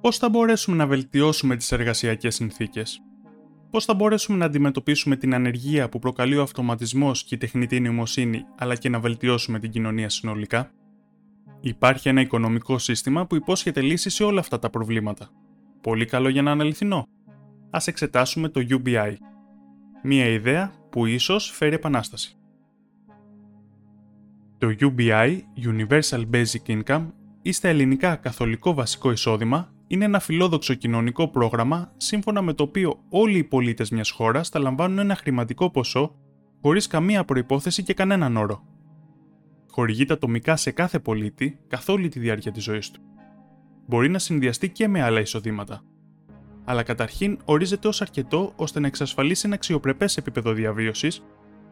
Πώς θα μπορέσουμε να βελτιώσουμε τις εργασιακές συνθήκες; Πώς θα μπορέσουμε να αντιμετωπίσουμε την ανεργία που προκαλεί ο αυτοματισμός και η τεχνητή νοημοσύνη, αλλά και να βελτιώσουμε την κοινωνία συνολικά; Υπάρχει ένα οικονομικό σύστημα που υπόσχεται λύση σε όλα αυτά τα προβλήματα. Πολύ καλό για να είναι αληθινό. Ας εξετάσουμε το UBI. Μία ιδέα που ίσως φέρει επανάσταση. Το UBI, Universal Basic Income, ή στα ελληνικά καθολικό βασικό εισόδημα, είναι ένα φιλόδοξο κοινωνικό πρόγραμμα σύμφωνα με το οποίο όλοι οι πολίτες μιας χώρας θα λαμβάνουν ένα χρηματικό ποσό χωρίς καμία προπόθεση και κανέναν όρο. Χορηγείται ατομικά σε κάθε πολίτη καθ' όλη τη διάρκεια της ζωής του. Μπορεί να συνδυαστεί και με άλλα εισοδήματα. Αλλά καταρχήν ορίζεται ως αρκετό ώστε να εξασφαλίσει ένα αξιοπρεπές επίπεδο διαβίωσης,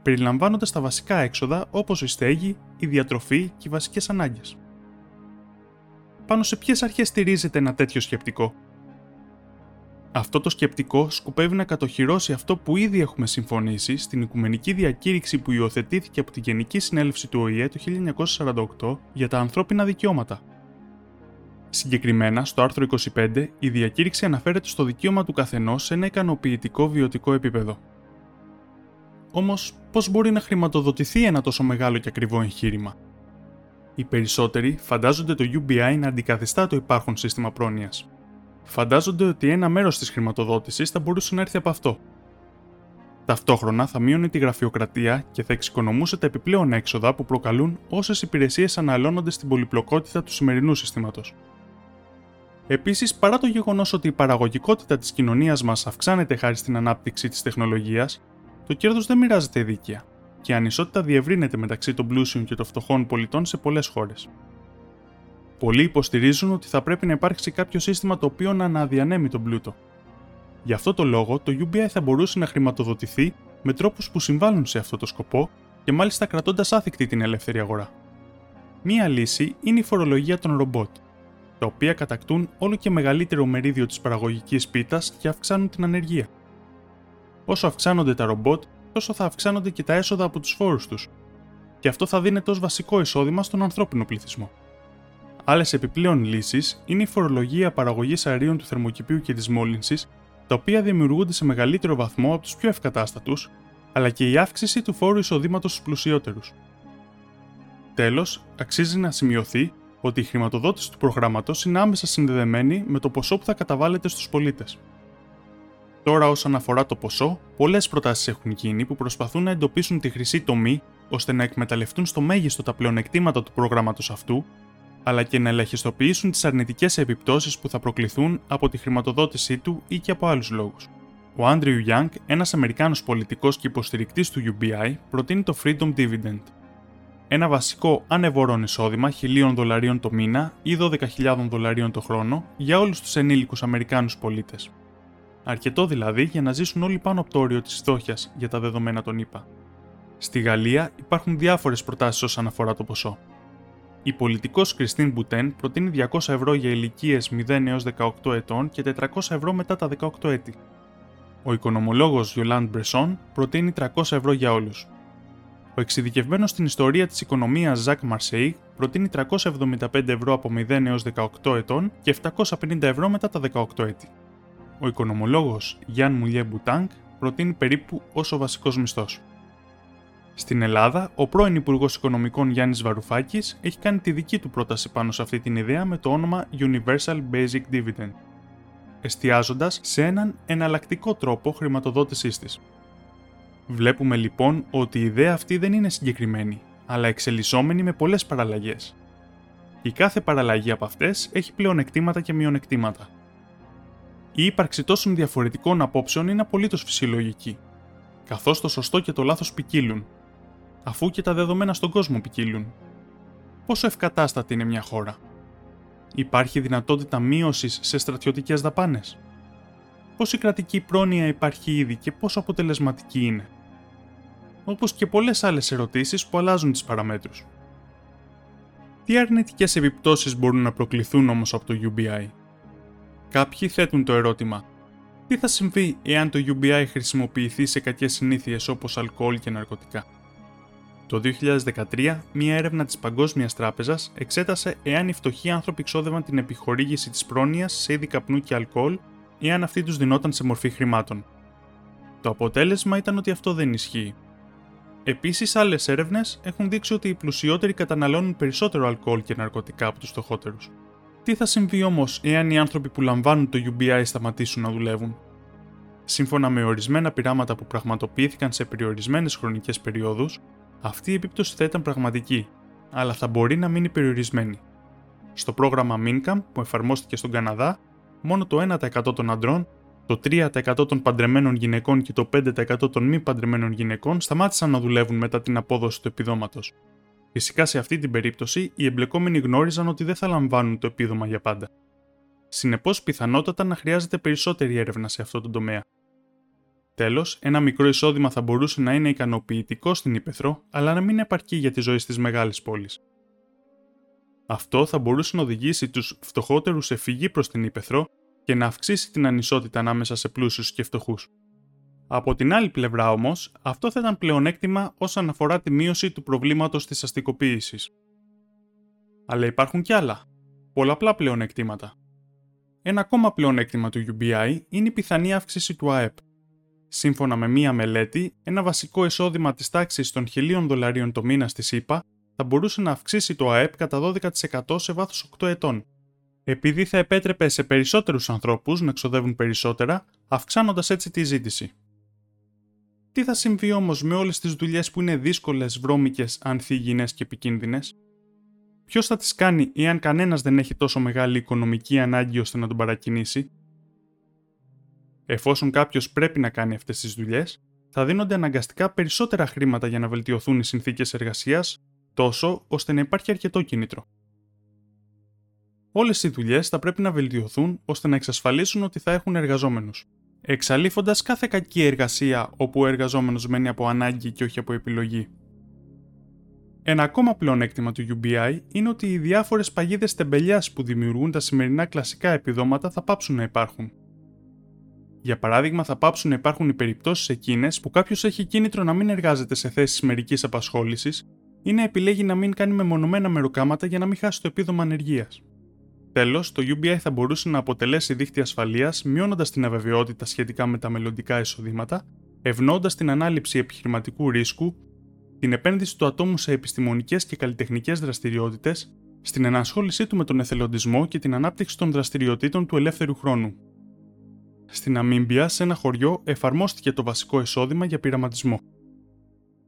περιλαμβάνοντας τα βασικά έξοδα όπως η στέγη, η διατροφή και οι βασικές ανάγκες πάνω σε ποιες αρχές στηρίζεται ένα τέτοιο σκεπτικό. Αυτό το σκεπτικό σκοπεύει να κατοχυρώσει αυτό που ήδη έχουμε συμφωνήσει στην Οικουμενική Διακήρυξη που υιοθετήθηκε από τη Γενική Συνέλευση του ΟΗΕ το 1948 για τα ανθρώπινα δικαιώματα. Συγκεκριμένα, στο άρθρο 25, η διακήρυξη αναφέρεται στο δικαίωμα του καθενός σε ένα ικανοποιητικό βιωτικό επίπεδο. Όμως, πώς μπορεί να χρηματοδοτηθεί ένα τόσο μεγάλο και ακριβό εγχείρημα, οι περισσότεροι φαντάζονται το UBI να αντικαθιστά το υπάρχον σύστημα πρόνοιας. Φαντάζονται ότι ένα μέρος της χρηματοδότησης θα μπορούσε να έρθει από αυτό. Ταυτόχρονα θα μείωνε τη γραφειοκρατία και θα εξοικονομούσε τα επιπλέον έξοδα που προκαλούν όσες υπηρεσίες αναλώνονται στην πολυπλοκότητα του σημερινού συστήματος. Επίσης, παρά το γεγονός ότι η παραγωγικότητα της κοινωνίας μας αυξάνεται χάρη στην ανάπτυξη της τεχνολογίας, το κέρδος δεν μοιράζεται δίκαια και η ανισότητα διευρύνεται μεταξύ των πλούσιων και των φτωχών πολιτών σε πολλές χώρες. Πολλοί υποστηρίζουν ότι θα πρέπει να υπάρξει κάποιο σύστημα το οποίο να αναδιανέμει τον πλούτο. Γι' αυτό το λόγο, το UBI θα μπορούσε να χρηματοδοτηθεί με τρόπους που συμβάλλουν σε αυτό το σκοπό και μάλιστα κρατώντας άθικτη την ελεύθερη αγορά. Μία λύση είναι η φορολογία των ρομπότ, τα οποία κατακτούν όλο και μεγαλύτερο μερίδιο της παραγωγικής πίτας και αυξάνουν την ανεργία. Όσο αυξάνονται τα ρομπότ, τόσο θα αυξάνονται και τα έσοδα από τους φόρους τους, και αυτό θα δίνεται ως βασικό εισόδημα στον ανθρώπινο πληθυσμό. Άλλες επιπλέον λύσεις είναι η φορολογία παραγωγής αερίων του θερμοκηπίου και της μόλυνσης, τα οποία δημιουργούνται σε μεγαλύτερο βαθμό από τους πιο ευκατάστατους, αλλά και η αύξηση του φόρου εισοδήματος στους πλουσιότερους. Τέλος, αξίζει να σημειωθεί ότι η χρηματοδότηση του προγράμματος είναι άμεσα συνδεδεμένη με το ποσό που θα καταβάλλεται στους πολίτες. Τώρα, όσον αφορά το ποσό, πολλές προτάσεις έχουν γίνει που προσπαθούν να εντοπίσουν τη χρυσή τομή ώστε να εκμεταλλευτούν στο μέγιστο τα πλεονεκτήματα του προγράμματος αυτού, αλλά και να ελαχιστοποιήσουν τις αρνητικές επιπτώσεις που θα προκληθούν από τη χρηματοδότησή του ή και από άλλους λόγους. Ο Άντριου Young, ένας Αμερικάνος πολιτικός και υποστηρικτής του UBI, προτείνει το Freedom Dividend. Ένα βασικό ανεβορών εισόδημα χιλίων δολαρίων το μήνα ή 12.000 δολαρίων το χρόνο για όλους τους ενήλικους Αμερικάνους πολίτες αρκετό δηλαδή για να ζήσουν όλοι πάνω από το όριο της φτώχειας για τα δεδομένα των ΗΠΑ. Στη Γαλλία υπάρχουν διάφορες προτάσεις όσον αφορά το ποσό. Η πολιτικός Κριστίν Μπουτέν προτείνει 200 ευρώ για ηλικίες 0 έως 18 ετών και 400 ευρώ μετά τα 18 έτη. Ο οικονομολόγος Γιολάντ Μπρεσόν προτείνει 300 ευρώ για όλους. Ο εξειδικευμένος στην ιστορία της οικονομίας Ζακ Μαρσέη προτείνει 375 ευρώ από 0 έως 18 ετών και 750 ευρώ μετά τα 18 έτη. Ο οικονομολόγος Γιάν Μουλιέ Μπουτάνκ προτείνει περίπου όσο βασικός μισθός. Στην Ελλάδα, ο πρώην Υπουργός Οικονομικών Γιάννης Βαρουφάκης έχει κάνει τη δική του πρόταση πάνω σε αυτή την ιδέα με το όνομα Universal Basic Dividend, εστιάζοντας σε έναν εναλλακτικό τρόπο χρηματοδότησής της. Βλέπουμε λοιπόν ότι η ιδέα αυτή δεν είναι συγκεκριμένη, αλλά εξελισσόμενη με πολλές παραλλαγές. Η κάθε παραλλαγή από αυτές έχει πλεονεκτήματα και μειονεκτήματα. Η ύπαρξη τόσων διαφορετικών απόψεων είναι απολύτως φυσιολογική, καθώς το σωστό και το λάθος ποικίλουν, αφού και τα δεδομένα στον κόσμο ποικίλουν. Πόσο ευκατάστατη είναι μια χώρα, Υπάρχει δυνατότητα μείωσης σε στρατιωτικές δαπάνες; Πόση κρατική πρόνοια υπάρχει ήδη και πόσο αποτελεσματική είναι; Όπως και πολλές άλλες ερωτήσεις που αλλάζουν τις παραμέτρους. Τι αρνητικές επιπτώσεις μπορούν να προκληθούν όμως από το UBI. Κάποιοι θέτουν το ερώτημα τι θα συμβεί εάν το UBI χρησιμοποιηθεί σε κακές συνήθειες όπως αλκοόλ και ναρκωτικά; Το 2013, μία έρευνα της Παγκόσμιας Τράπεζας εξέτασε εάν οι φτωχοί άνθρωποι ξόδευαν την επιχορήγηση της πρόνοιας σε είδη καπνού και αλκοόλ ή αν αυτή τους δινόταν σε μορφή χρημάτων. Το αποτέλεσμα ήταν ότι αυτό δεν ισχύει. Επίσης, άλλες έρευνες έχουν δείξει ότι οι πλουσιότεροι καταναλώνουν περισσότερο αλκοόλ και ναρκωτικά από τους φτωχότερους. Τι θα συμβεί όμως εάν οι άνθρωποι που λαμβάνουν το UBI σταματήσουν να δουλεύουν; Σύμφωνα με ορισμένα πειράματα που πραγματοποιήθηκαν σε περιορισμένες χρονικές περιόδους, αυτή η επίπτωση θα ήταν πραγματική, αλλά θα μπορεί να μείνει περιορισμένη. Στο πρόγραμμα Mincam που εφαρμόστηκε στον Καναδά, μόνο το 1% των αντρών, το 3% των παντρεμένων γυναικών και το 5% των μη παντρεμένων γυναικών σταμάτησαν να δουλεύουν μετά την απόδοση του επιδόματος. Φυσικά σε αυτή την περίπτωση, οι εμπλεκόμενοι γνώριζαν ότι δεν θα λαμβάνουν το επίδομα για πάντα. Συνεπώς, πιθανότατα να χρειάζεται περισσότερη έρευνα σε αυτό το τομέα. Τέλος, ένα μικρό εισόδημα θα μπορούσε να είναι ικανοποιητικό στην Ήπεθρο, αλλά να μην επαρκεί για τη ζωή στις μεγάλες πόλεις. Αυτό θα μπορούσε να οδηγήσει τους φτωχότερους σε φυγή προς την Ήπεθρο και να αυξήσει την ανισότητα ανάμεσα σε πλούσιους και φτωχούς. Από την άλλη πλευρά όμως, αυτό θα ήταν πλεονέκτημα όσον αφορά τη μείωση του προβλήματος της αστικοποίησης. Αλλά υπάρχουν κι άλλα. Πολλαπλά πλεονεκτήματα. Ένα ακόμα πλεονέκτημα του UBI είναι η πιθανή αύξηση του ΑΕΠ. Σύμφωνα με μία μελέτη, ένα βασικό εισόδημα της τάξης των 1000 δολαρίων το μήνα στη ΣΥΠΑ θα μπορούσε να αυξήσει το ΑΕΠ κατά 12% σε βάθος 8 ετών. Επειδή θα επέτρεπε σε περισσότερους ανθρώπους να ξοδεύουν περισσότερα, αυξάνοντας έτσι τη ζήτηση. Τι θα συμβεί όμως με όλες τις δουλειές που είναι δύσκολες, βρώμικες, ανθυγιεινέ και επικίνδυνες; Ποιος θα τις κάνει εάν κανένας δεν έχει τόσο μεγάλη οικονομική ανάγκη ώστε να τον παρακινήσει, Εφόσον κάποιος πρέπει να κάνει αυτές τις δουλειές, θα δίνονται αναγκαστικά περισσότερα χρήματα για να βελτιωθούν οι συνθήκες εργασίας, τόσο ώστε να υπάρχει αρκετό κίνητρο. Όλες οι δουλειές θα πρέπει να βελτιωθούν ώστε να εξασφαλίσουν ότι θα έχουν εργαζόμενους, εξαλείφοντας κάθε κακή εργασία όπου ο εργαζόμενος μένει από ανάγκη και όχι από επιλογή. Ένα ακόμα πλεονέκτημα του UBI είναι ότι οι διάφορες παγίδες τεμπελιάς που δημιουργούν τα σημερινά κλασικά επιδόματα θα πάψουν να υπάρχουν για παράδειγμα, θα πάψουν να υπάρχουν οι περιπτώσεις εκείνες που κάποιος έχει κίνητρο να μην εργάζεται σε θέσεις μερικής απασχόλησης ή να επιλέγει να μην κάνει μεμονωμένα μεροκάματα για να μην χάσει το επίδομα ανεργίας. Τέλος, το UBI θα μπορούσε να αποτελέσει δίχτυ ασφαλείας μειώνοντας την αβεβαιότητα σχετικά με τα μελλοντικά εισοδήματα, ευνοώντα την ανάληψη επιχειρηματικού ρίσκου, την επένδυση του ατόμου σε επιστημονικές και καλλιτεχνικές δραστηριότητες, στην ενασχόλησή του με τον εθελοντισμό και την ανάπτυξη των δραστηριοτήτων του ελεύθερου χρόνου. Στην Αμίμπια, σε ένα χωριό, εφαρμόστηκε το βασικό εισόδημα για πειραματισμό.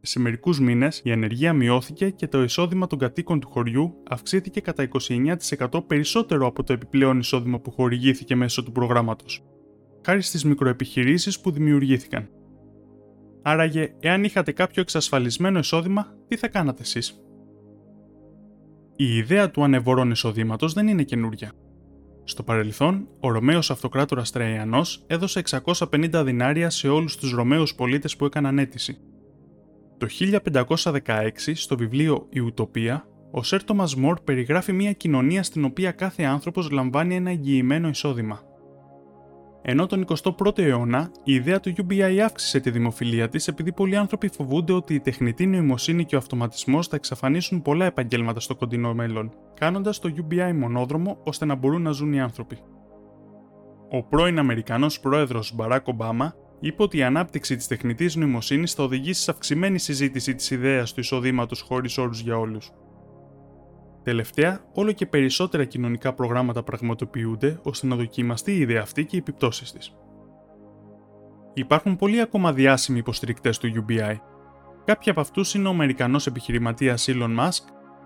Σε μερικούς μήνες, η ανεργία μειώθηκε και το εισόδημα των κατοίκων του χωριού αυξήθηκε κατά 29% περισσότερο από το επιπλέον εισόδημα που χορηγήθηκε μέσω του προγράμματος, χάρη στις μικροεπιχειρήσεις που δημιουργήθηκαν. Άραγε, εάν είχατε κάποιο εξασφαλισμένο εισόδημα, τι θα κάνατε εσείς; Η ιδέα του ανεβορών εισοδήματος δεν είναι καινούρια. Στο παρελθόν, ο Ρωμαίος Αυτοκράτορας Τραϊανός έδωσε 650 δινάρια σε όλους τους Ρωμαίους πολίτες που έκαναν αίτηση. Το 1516, στο βιβλίο Η Ουτοπία, ο Σέρ Μορ περιγράφει μια κοινωνία στην οποία κάθε άνθρωπος λαμβάνει ένα εγγυημένο εισόδημα. Ενώ τον 21ο αιώνα, η ιδέα του UBI αύξησε τη δημοφιλία της επειδή πολλοί άνθρωποι φοβούνται ότι η τεχνητή νοημοσύνη και ο αυτοματισμός θα εξαφανίσουν πολλά επαγγέλματα στο κοντινό μέλλον, κάνοντας το UBI μονόδρομο ώστε να μπορούν να ζουν οι άνθρωποι. Ο πρώην Αμερικανός πρόεδρος Μπαράκ Ομπάμα είπε ότι η ανάπτυξη της τεχνητής νοημοσύνης θα οδηγήσει σε αυξημένη συζήτηση της ιδέας του εισοδήματος χωρίς όρους για όλους. Τελευταία, όλο και περισσότερα κοινωνικά προγράμματα πραγματοποιούνται ώστε να δοκιμαστεί η ιδέα αυτή και οι επιπτώσεις της. Υπάρχουν πολλοί ακόμα διάσημοι υποστηρικτές του UBI. Κάποιοι από αυτούς είναι ο Αμερικανός επιχειρηματίας Elon Musk,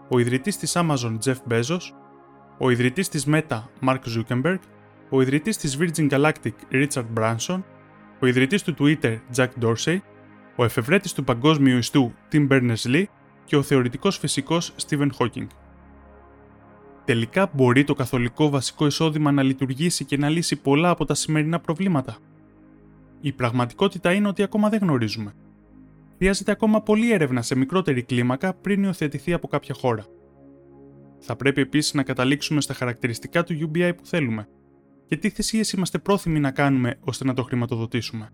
ο ιδρυτής της Amazon Jeff Bezos, ο ιδρυτής της Meta Mark Zuckerberg, ο ιδρυτής της Virgin Galactic Richard Branson, ο ιδρυτής του Twitter Jack Dorsey, ο εφευρέτης του παγκόσμιου ιστού Tim Berners-Lee και ο θεωρητικός φυσικός Stephen Hawking. Τελικά μπορεί το καθολικό βασικό εισόδημα να λειτουργήσει και να λύσει πολλά από τα σημερινά προβλήματα; Η πραγματικότητα είναι ότι ακόμα δεν γνωρίζουμε. Χρειάζεται ακόμα πολλή έρευνα σε μικρότερη κλίμακα πριν υιοθετηθεί από κάποια χώρα. Θα πρέπει επίσης να καταλήξουμε στα χαρακτηριστικά του UBI που θέλουμε και τι θυσίες είμαστε πρόθυμοι να κάνουμε ώστε να το χρηματοδοτήσουμε;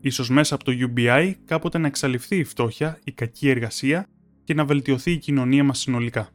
ίσως μέσα από το UBI κάποτε να εξαλειφθεί η φτώχεια, η κακή εργασία και να βελτιωθεί η κοινωνία μας συνολικά.